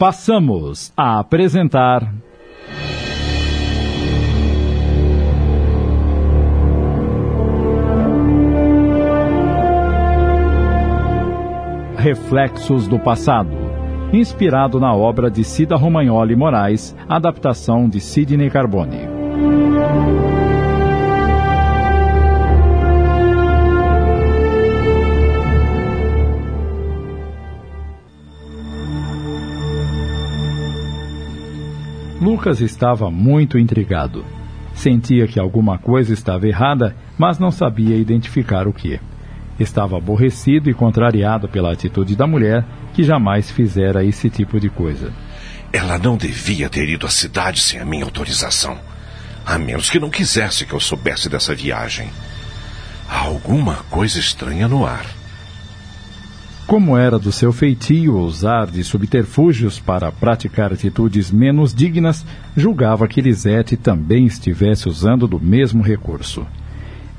Passamos a apresentar. Reflexos do Passado, inspirado na obra de Cida Romagnoli Moraes, adaptação de Sidney Carbone. Lucas estava muito intrigado. Sentia que alguma coisa estava errada, mas não sabia identificar o que. Estava aborrecido e contrariado pela atitude da mulher, que jamais fizera esse tipo de coisa. Ela não devia ter ido à cidade sem a minha autorização. A menos que não quisesse que eu soubesse dessa viagem. Há alguma coisa estranha no ar. Como era do seu feitio usar de subterfúgios para praticar atitudes menos dignas, julgava que Lisete também estivesse usando do mesmo recurso.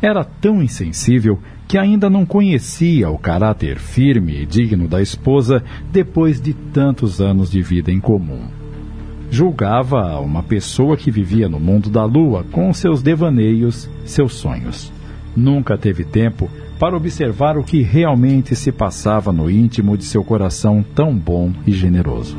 Era tão insensível que ainda não conhecia o caráter firme e digno da esposa depois de tantos anos de vida em comum. Julgava uma pessoa que vivia no mundo da lua com seus devaneios, seus sonhos. Nunca teve tempo para observar o que realmente se passava no íntimo de seu coração tão bom e generoso.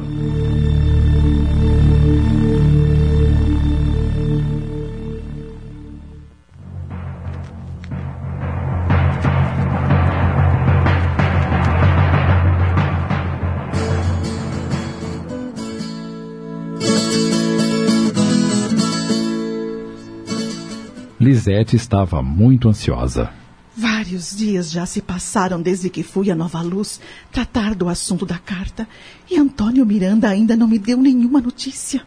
Lisete estava muito ansiosa. Vários dias já se passaram desde que fui a Nova Luz tratar do assunto da carta e Antônio Miranda ainda não me deu nenhuma notícia.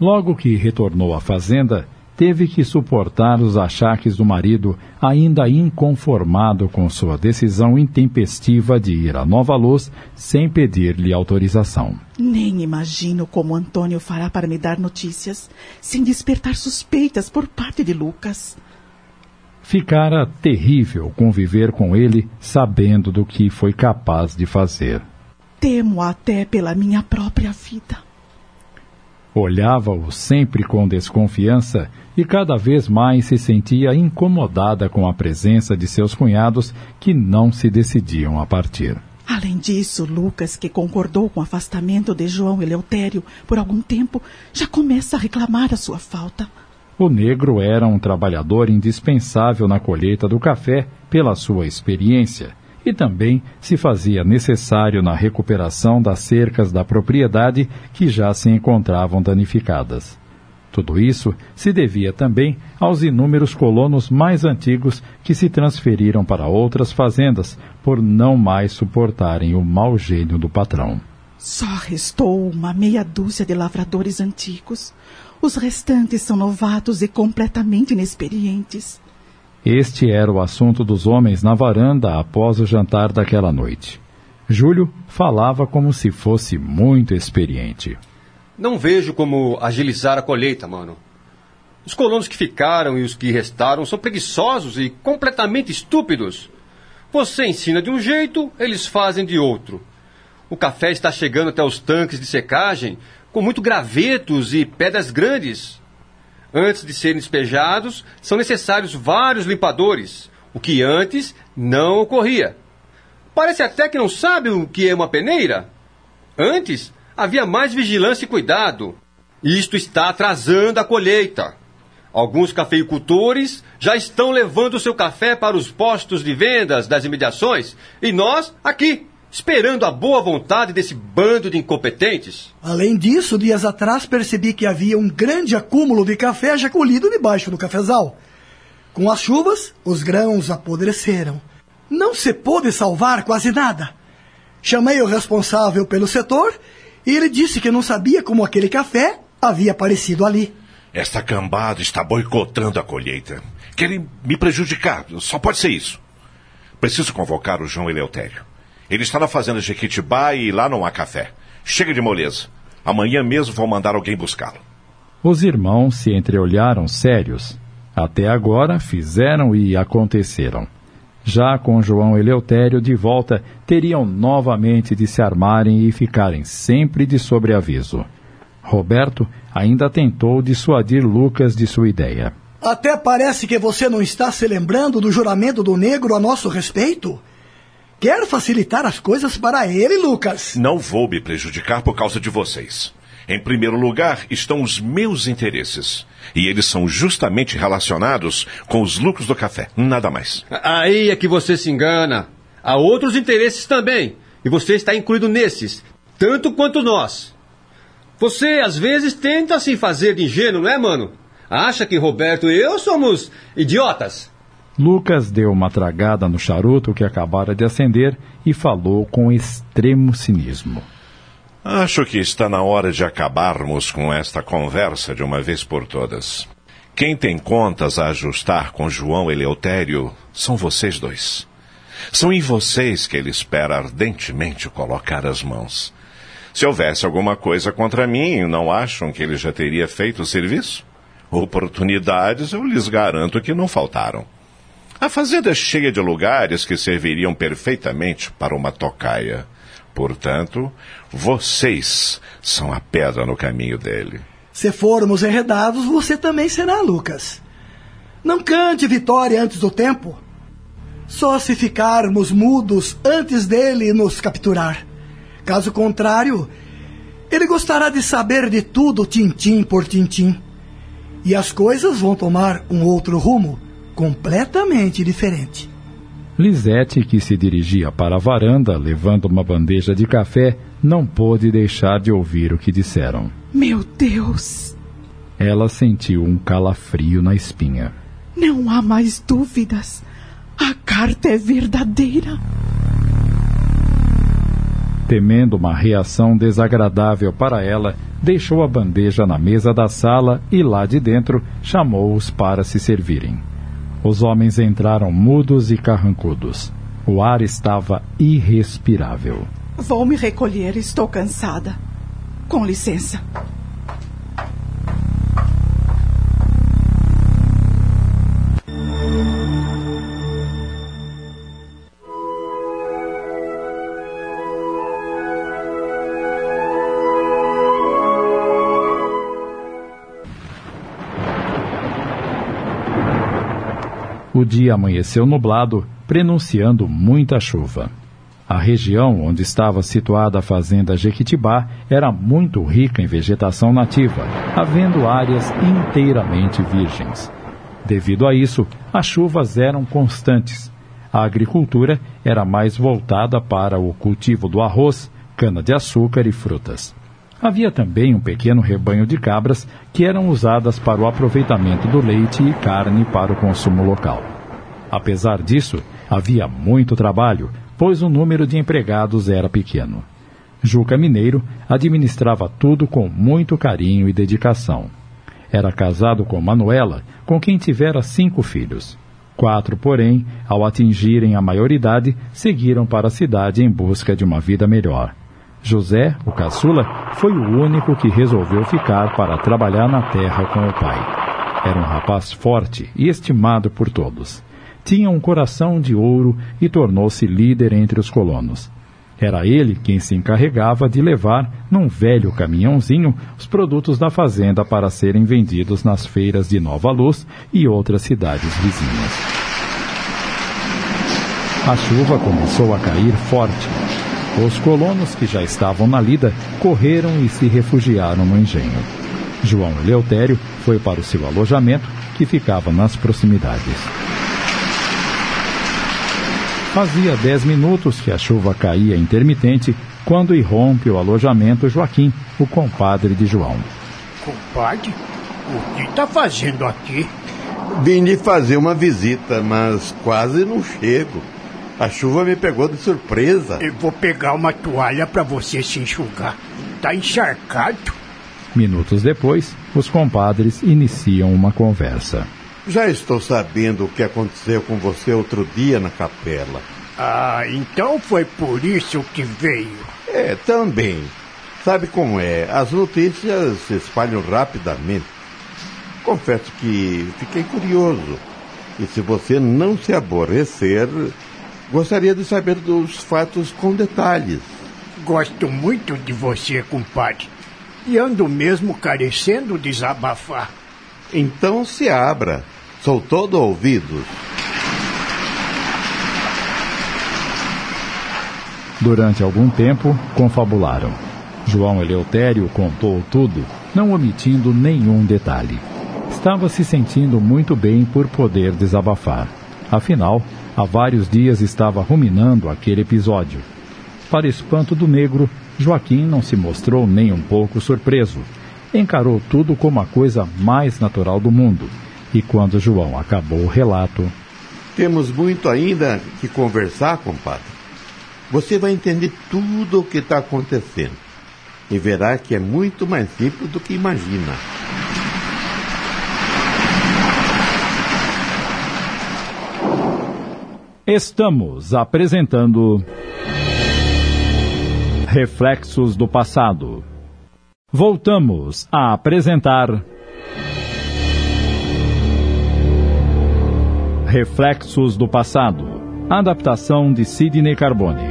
Logo que retornou à fazenda, teve que suportar os achaques do marido, ainda inconformado com sua decisão intempestiva de ir a Nova Luz sem pedir-lhe autorização. Nem imagino como Antônio fará para me dar notícias, sem despertar suspeitas por parte de Lucas. Ficara terrível conviver com ele sabendo do que foi capaz de fazer. Temo até pela minha própria vida. Olhava-o sempre com desconfiança e cada vez mais se sentia incomodada com a presença de seus cunhados que não se decidiam a partir. Além disso, Lucas, que concordou com o afastamento de João Eleutério por algum tempo, já começa a reclamar a sua falta. O negro era um trabalhador indispensável na colheita do café pela sua experiência e também se fazia necessário na recuperação das cercas da propriedade que já se encontravam danificadas. Tudo isso se devia também aos inúmeros colonos mais antigos que se transferiram para outras fazendas por não mais suportarem o mau gênio do patrão. Só restou uma meia dúzia de lavradores antigos. Os restantes são novatos e completamente inexperientes. Este era o assunto dos homens na varanda após o jantar daquela noite. Júlio falava como se fosse muito experiente. Não vejo como agilizar a colheita, mano. Os colonos que ficaram e os que restaram são preguiçosos e completamente estúpidos. Você ensina de um jeito, eles fazem de outro. O café está chegando até os tanques de secagem, com muito gravetos e pedras grandes. Antes de serem despejados, são necessários vários limpadores, o que antes não ocorria. Parece até que não sabe o que é uma peneira. Antes, havia mais vigilância e cuidado. Isto está atrasando a colheita. Alguns cafeicultores já estão levando seu café para os postos de vendas das imediações e nós aqui, esperando a boa vontade desse bando de incompetentes. Além disso, dias atrás percebi que havia um grande acúmulo de café já colhido debaixo do cafezal. Com as chuvas, os grãos apodreceram. Não se pôde salvar quase nada. Chamei o responsável pelo setor e ele disse que não sabia como aquele café havia aparecido ali. Esta cambada está boicotando a colheita. Querem me prejudicar. Só pode ser isso. Preciso convocar o João Eleutério. Ele está na fazenda Jequitibá e lá não há café. Chega de moleza. Amanhã mesmo vou mandar alguém buscá-lo. Os irmãos se entreolharam sérios. Até agora fizeram e aconteceram. Já com João Eleutério de volta, teriam novamente de se armarem e ficarem sempre de sobreaviso. Roberto ainda tentou dissuadir Lucas de sua ideia. Até parece que você não está se lembrando do juramento do negro a nosso respeito. Quer facilitar as coisas para ele, Lucas? Não vou me prejudicar por causa de vocês. Em primeiro lugar estão os meus interesses. E eles são justamente relacionados com os lucros do café, nada mais. Aí é que você se engana. Há outros interesses também. E você está incluído nesses, tanto quanto nós. Você, às vezes, tenta se fazer de ingênuo, não é, mano? Acha que Roberto e eu somos idiotas? Lucas deu uma tragada no charuto que acabara de acender e falou com extremo cinismo. Acho que está na hora de acabarmos com esta conversa de uma vez por todas. Quem tem contas a ajustar com João Eleutério são vocês dois. São em vocês que ele espera ardentemente colocar as mãos. Se houvesse alguma coisa contra mim, não acham que ele já teria feito o serviço? Oportunidades eu lhes garanto que não faltaram. A fazenda é cheia de lugares que serviriam perfeitamente para uma tocaia. Portanto, vocês são a pedra no caminho dele. Se formos enredados, você também será, Lucas. Não cante vitória antes do tempo. Só se ficarmos mudos antes dele nos capturar. Caso contrário, ele gostará de saber de tudo, tintim por tintim. E as coisas vão tomar um outro rumo, completamente diferente. Lisete, que se dirigia para a varanda levando uma bandeja de café, não pôde deixar de ouvir o que disseram. Meu Deus! Ela sentiu um calafrio na espinha. Não há mais dúvidas. A carta é verdadeira. Temendo uma reação desagradável para ela, deixou a bandeja na mesa da sala e lá de dentro chamou-os para se servirem. Os homens entraram mudos e carrancudos. O ar estava irrespirável. Vou me recolher, estou cansada. Com licença. O dia amanheceu nublado, prenunciando muita chuva. A região onde estava situada a fazenda Jequitibá era muito rica em vegetação nativa, havendo áreas inteiramente virgens. Devido a isso, as chuvas eram constantes. A agricultura era mais voltada para o cultivo do arroz, cana-de-açúcar e frutas. Havia também um pequeno rebanho de cabras que eram usadas para o aproveitamento do leite e carne para o consumo local. Apesar disso, havia muito trabalho, pois o número de empregados era pequeno. Juca Mineiro administrava tudo com muito carinho e dedicação. Era casado com Manuela, com quem tivera cinco filhos. Quatro, porém, ao atingirem a maioridade, seguiram para a cidade em busca de uma vida melhor. José, o caçula, foi o único que resolveu ficar para trabalhar na terra com o pai. Era um rapaz forte e estimado por todos. Tinha um coração de ouro e tornou-se líder entre os colonos. Era ele quem se encarregava de levar, num velho caminhãozinho, os produtos da fazenda para serem vendidos nas feiras de Nova Luz e outras cidades vizinhas. A chuva começou a cair forte os colonos que já estavam na lida correram e se refugiaram no engenho. João Eleutério foi para o seu alojamento, que ficava nas proximidades. Fazia dez minutos que a chuva caía intermitente quando irrompe o alojamento Joaquim, o compadre de João. Compadre? O que está fazendo aqui? Vim lhe fazer uma visita, mas quase não chego. A chuva me pegou de surpresa. Eu vou pegar uma toalha para você se enxugar. Tá encharcado. Minutos depois, os compadres iniciam uma conversa. Já estou sabendo o que aconteceu com você outro dia na capela. Ah, então foi por isso que veio. É, também. Sabe como é? As notícias se espalham rapidamente. Confesso que fiquei curioso. E se você não se aborrecer, gostaria de saber dos fatos com detalhes. Gosto muito de você, compadre. E ando mesmo carecendo desabafar. Então se abra. Sou todo ouvidos. Durante algum tempo, confabularam. João Eleutério contou tudo, não omitindo nenhum detalhe. Estava se sentindo muito bem por poder desabafar. Afinal, há vários dias estava ruminando aquele episódio. Para espanto do negro, Joaquim não se mostrou nem um pouco surpreso. Encarou tudo como a coisa mais natural do mundo. E quando João acabou o relato. Temos muito ainda que conversar, compadre. Você vai entender tudo o que está acontecendo e verá que é muito mais simples do que imagina. Estamos apresentando Reflexos do Passado. Voltamos a apresentar Reflexos do Passado. Adaptação de Sidney Carbone.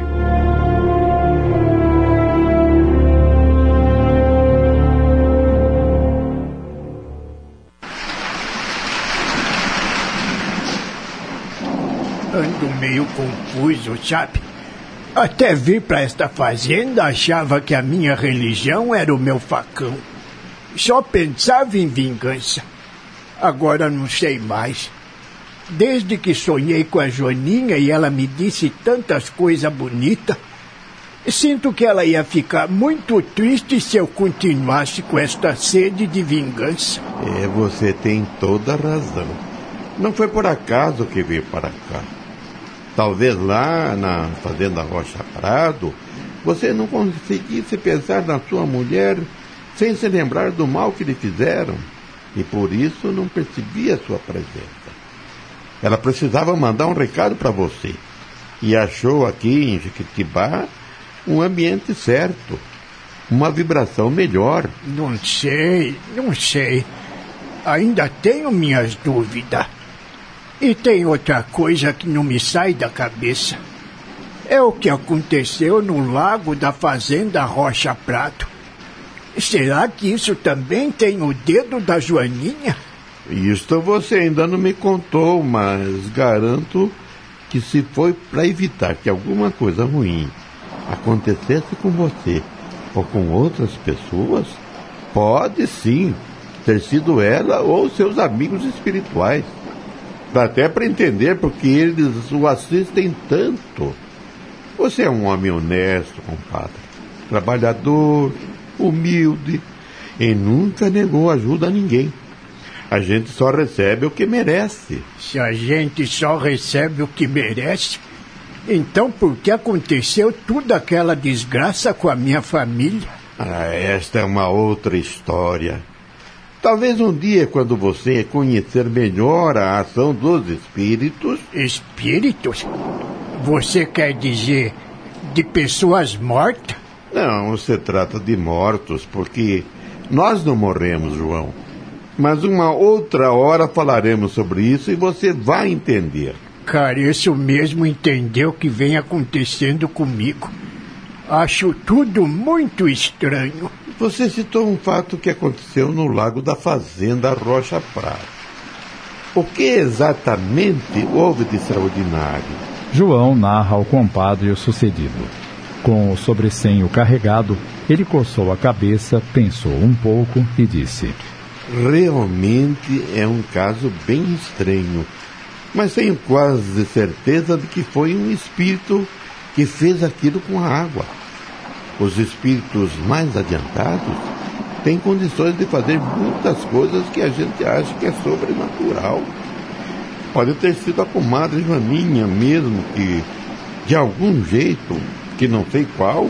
Ando meio confuso, sabe? Até vir para esta fazenda achava que a minha religião era o meu facão. Só pensava em vingança. Agora não sei mais. Desde que sonhei com a Joaninha e ela me disse tantas coisas bonitas, sinto que ela ia ficar muito triste se eu continuasse com esta sede de vingança. É, você tem toda a razão. Não foi por acaso que veio para cá. Talvez lá na Fazenda Rocha Prado, você não conseguisse pensar na sua mulher sem se lembrar do mal que lhe fizeram e por isso não percebia sua presença. Ela precisava mandar um recado para você e achou aqui em Jequitibá um ambiente certo, uma vibração melhor. Não sei, não sei. Ainda tenho minhas dúvidas. E tem outra coisa que não me sai da cabeça. É o que aconteceu no lago da fazenda Rocha Prato. Será que isso também tem o dedo da Joaninha? Isto você ainda não me contou, mas garanto que se foi para evitar que alguma coisa ruim acontecesse com você ou com outras pessoas, pode sim ter sido ela ou seus amigos espirituais. Dá até para entender porque eles o assistem tanto. Você é um homem honesto, compadre. Trabalhador, humilde e nunca negou ajuda a ninguém. A gente só recebe o que merece. Se a gente só recebe o que merece, então por que aconteceu toda aquela desgraça com a minha família? Ah, esta é uma outra história. Talvez um dia, quando você conhecer melhor a ação dos espíritos. Espíritos? Você quer dizer de pessoas mortas? Não, se trata de mortos, porque nós não morremos, João. Mas uma outra hora falaremos sobre isso e você vai entender. Careço mesmo entender o que vem acontecendo comigo. Acho tudo muito estranho. Você citou um fato que aconteceu no lago da Fazenda Rocha Prata. O que exatamente houve de extraordinário? João narra ao compadre o sucedido. Com o sobressenho carregado, ele coçou a cabeça, pensou um pouco e disse: Realmente é um caso bem estranho, mas tenho quase certeza de que foi um espírito que fez aquilo com a água. Os espíritos mais adiantados têm condições de fazer muitas coisas que a gente acha que é sobrenatural. Pode ter sido a comadre Joaninha mesmo que, de algum jeito, que não sei qual,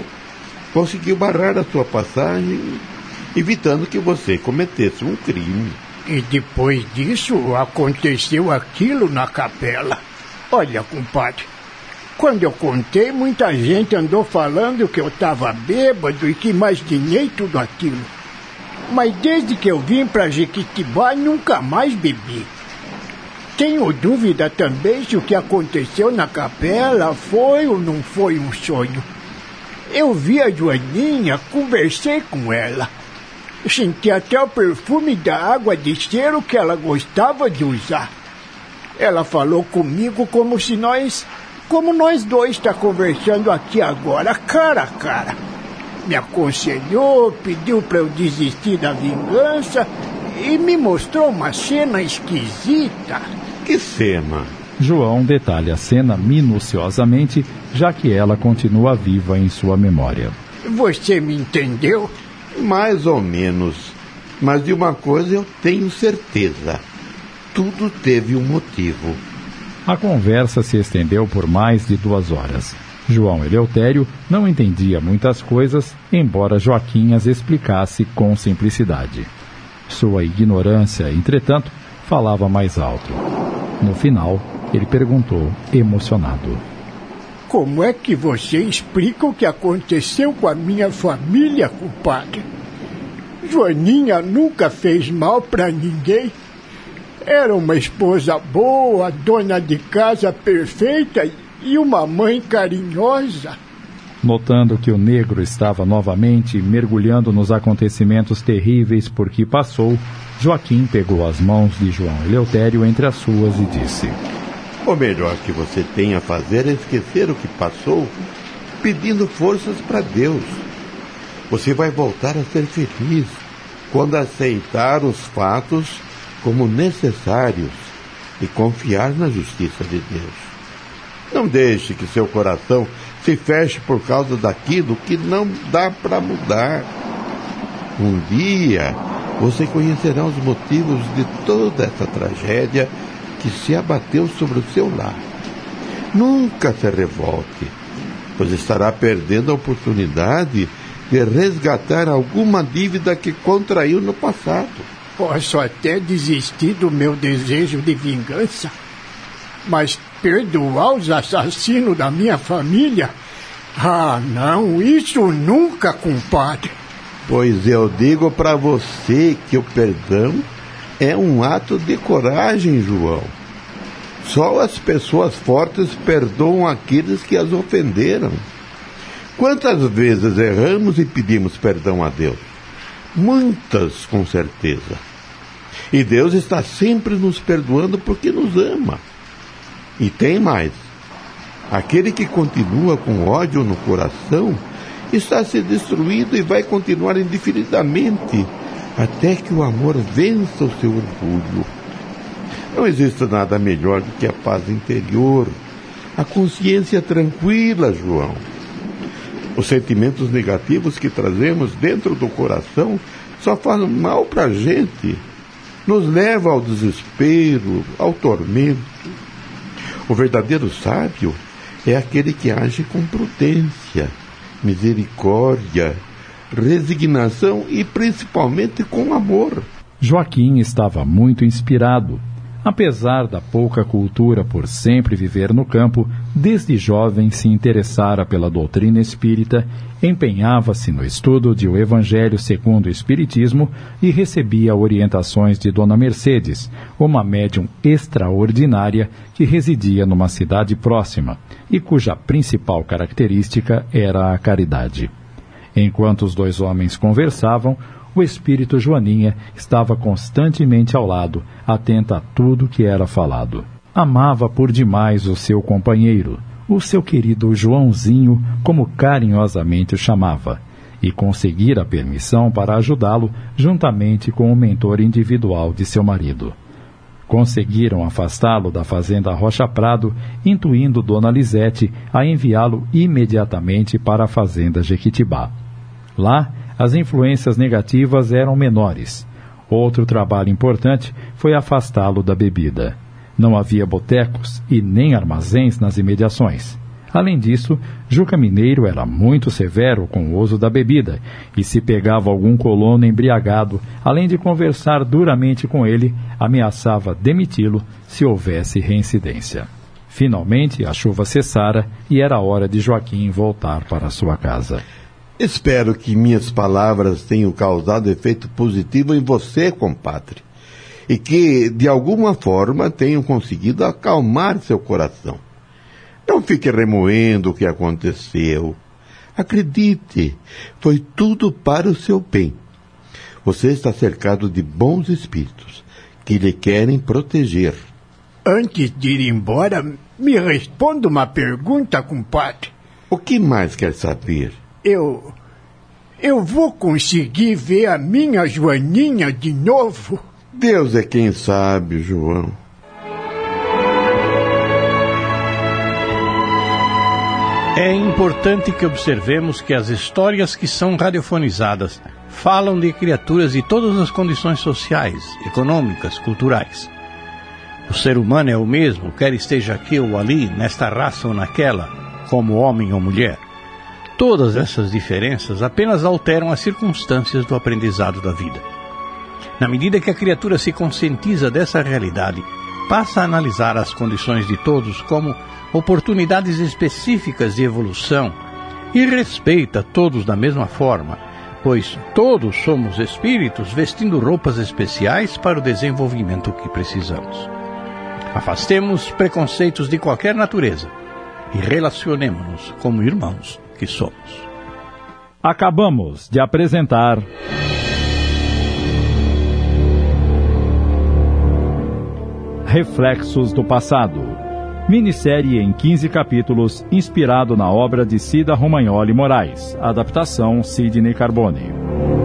conseguiu barrar a sua passagem, evitando que você cometesse um crime. E depois disso aconteceu aquilo na capela. Olha, compadre, quando eu contei, muita gente andou falando que eu estava bêbado e que imaginei tudo aquilo. Mas desde que eu vim para Jequitibá, nunca mais bebi. tenho dúvida também se o que aconteceu na capela foi ou não foi um sonho. Eu vi a Joaninha, conversei com ela. Senti até o perfume da água de cheiro que ela gostava de usar. Ela falou comigo como se nós, como nós dois está conversando aqui agora, cara a cara. Me aconselhou, pediu para eu desistir da vingança e me mostrou uma cena esquisita. Que cena? João detalha a cena minuciosamente, já que ela continua viva em sua memória. Você me entendeu? Mais ou menos. Mas de uma coisa eu tenho certeza. Tudo teve um motivo. A conversa se estendeu por mais de duas horas. João Eleutério não entendia muitas coisas, embora Joaquim as explicasse com simplicidade. Sua ignorância, entretanto, falava mais alto. No final, ele perguntou, emocionado: Como é que você explica o que aconteceu com a minha família, compadre? Joaninha nunca fez mal para ninguém. Era uma esposa boa, dona de casa perfeita e uma mãe carinhosa. Notando que o negro estava novamente mergulhando nos acontecimentos terríveis por que passou, Joaquim pegou as mãos de João Eleutério entre as suas e disse: O melhor que você tem a fazer é esquecer o que passou, pedindo forças para Deus. Você vai voltar a ser feliz quando aceitar os fatos como necessários e confiar na justiça de Deus. Não deixe que seu coração se feche por causa daquilo que não dá para mudar. Um dia você conhecerá os motivos de toda essa tragédia que se abateu sobre o seu lar. Nunca se revolte, pois estará perdendo a oportunidade de resgatar alguma dívida que contraiu no passado. Posso até desistir do meu desejo de vingança, mas perdoar os assassinos da minha família? Ah, não, isso nunca, compadre. Pois eu digo para você que o perdão é um ato de coragem, João. Só as pessoas fortes perdoam aqueles que as ofenderam. Quantas vezes erramos e pedimos perdão a Deus? Muitas, com certeza. E Deus está sempre nos perdoando porque nos ama. E tem mais. Aquele que continua com ódio no coração está se destruindo e vai continuar indefinidamente até que o amor vença o seu orgulho. Não existe nada melhor do que a paz interior, a consciência tranquila, João. Os sentimentos negativos que trazemos dentro do coração só fazem mal para a gente, nos leva ao desespero, ao tormento. O verdadeiro sábio é aquele que age com prudência, misericórdia, resignação e principalmente com amor. Joaquim estava muito inspirado. Apesar da pouca cultura por sempre viver no campo, desde jovem se interessara pela doutrina espírita, empenhava-se no estudo de O Evangelho segundo o Espiritismo e recebia orientações de Dona Mercedes, uma médium extraordinária que residia numa cidade próxima e cuja principal característica era a caridade. Enquanto os dois homens conversavam, o espírito Joaninha estava constantemente ao lado, atenta a tudo que era falado. Amava por demais o seu companheiro, o seu querido Joãozinho, como carinhosamente o chamava, e conseguira permissão para ajudá-lo juntamente com o mentor individual de seu marido. Conseguiram afastá-lo da fazenda Rocha Prado, intuindo Dona Lisete a enviá-lo imediatamente para a fazenda Jequitibá. Lá, as influências negativas eram menores. Outro trabalho importante foi afastá-lo da bebida. Não havia botecos e nem armazéns nas imediações. Além disso, Juca Mineiro era muito severo com o uso da bebida e, se pegava algum colono embriagado, além de conversar duramente com ele, ameaçava demiti-lo se houvesse reincidência. Finalmente, a chuva cessara e era hora de Joaquim voltar para sua casa. Espero que minhas palavras tenham causado efeito positivo em você, compadre. e que, de alguma forma, tenham conseguido acalmar seu coração. Não fique remoendo o que aconteceu. Acredite, foi tudo para o seu bem. Você está cercado de bons espíritos que lhe querem proteger. Antes de ir embora, me responda uma pergunta, compadre. O que mais quer saber? Eu. Eu vou conseguir ver a minha Joaninha de novo? Deus é quem sabe, João. É importante que observemos que as histórias que são radiofonizadas falam de criaturas de todas as condições sociais, econômicas, culturais. O ser humano é o mesmo, quer esteja aqui ou ali, nesta raça ou naquela, como homem ou mulher. Todas essas diferenças apenas alteram as circunstâncias do aprendizado da vida. Na medida que a criatura se conscientiza dessa realidade, passa a analisar as condições de todos como oportunidades específicas de evolução e respeita todos da mesma forma, pois todos somos espíritos vestindo roupas especiais para o desenvolvimento que precisamos. Afastemos preconceitos de qualquer natureza e relacionemos-nos como irmãos que somos. Acabamos de apresentar. Reflexos do Passado. Minissérie em 15 capítulos, inspirado na obra de Cida Romagnoli Moraes. Adaptação Sidney Carbone.